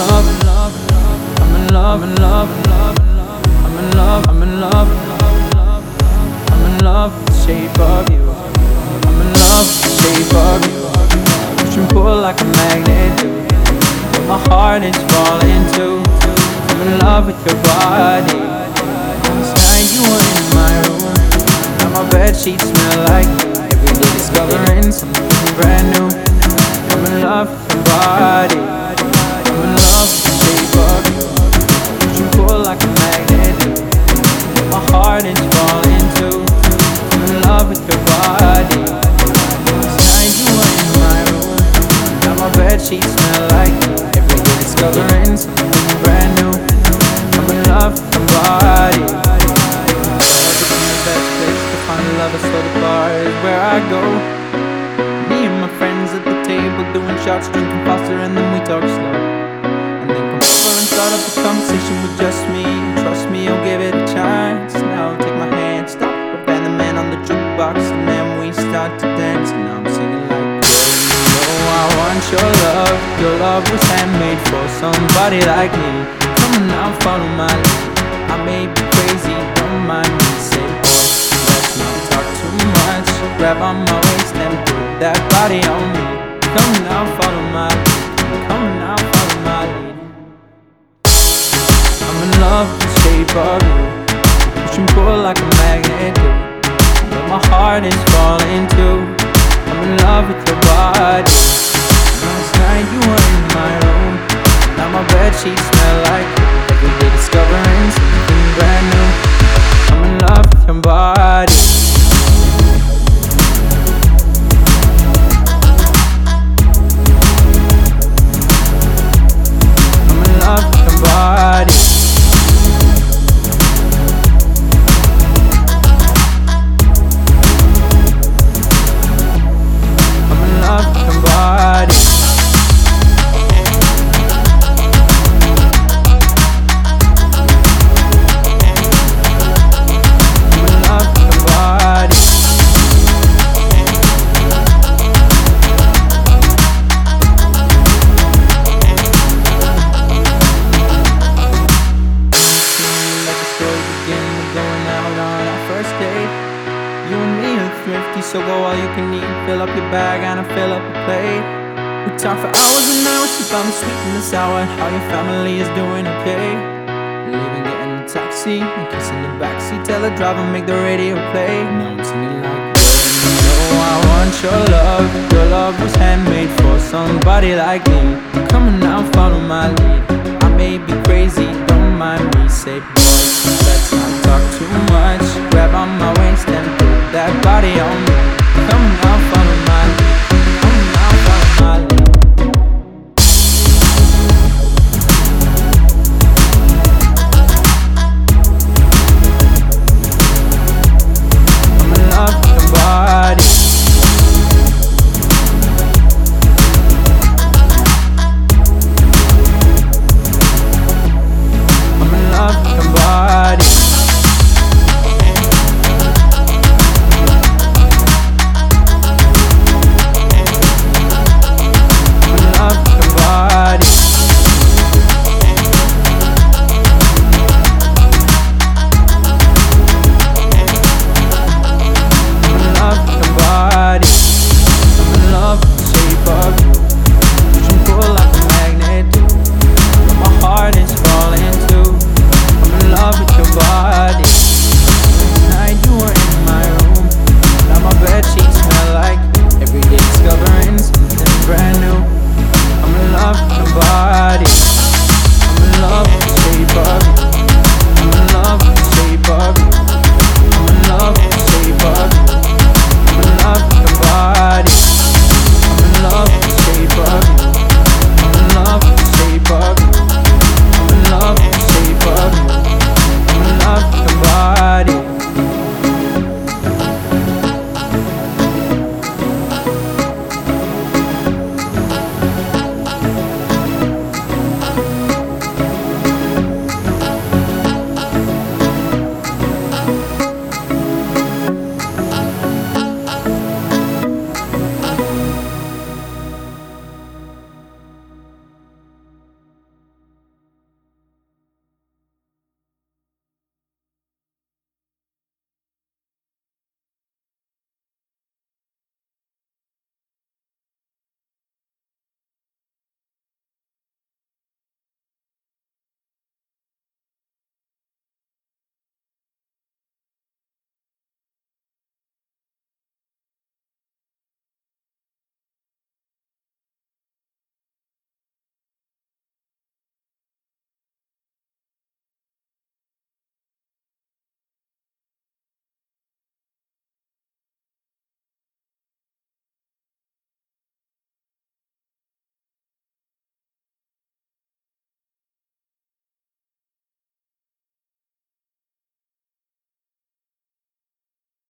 love, I'm in love, in love. I'm in love, I'm in love. I'm in love the shape of you. I'm in love the shape of you. Push and pull like a magnet do. But my heart is falling too. I'm in love with your body. Last night you were in my room. Now my bed sheets smell like you. Every day discovering something brand new. I'm in love with your body. Heart is falling. I'm love with your body. Last night you were in my room. Now my bed sheets smell like you. Every day discovering something brand new. I'm in love with your body. Is the best place to find love, so the bar where I go. Me and my friends at the table doing shots, drinking faster, and then we talk slow. And then come over and start up a conversation with just me. Trust me, I'll give it a chance. The and then we start to dance. And I'm singing like, girl, you know I want your love. Your love was handmade for somebody like me. Come on now, follow my lead. I may be crazy, don't mind me. Say, boy, let's not talk too much. Grab on my waist and put that body on me. Come on now, follow my lead. Come on now, follow my lead. I'm in love with the shape of you. Push and pull like a magnet my heart is falling too. I'm in love with your body. Last night you were in my room. Now my bed sheets fill up your bag and I fill up your plate. We talk for hours and hours about the sweet and the sour, and how your family is doing okay. Leaving, getting in the taxi, and kiss the backseat. Tell the driver, make the radio play. Now I'm singing like, you know I want your love. Your love was handmade for somebody like me. Come on now, follow my lead. I may be crazy, don't mind me. Say, boy, let's not talk too much. Grab on my waist and put that body on me.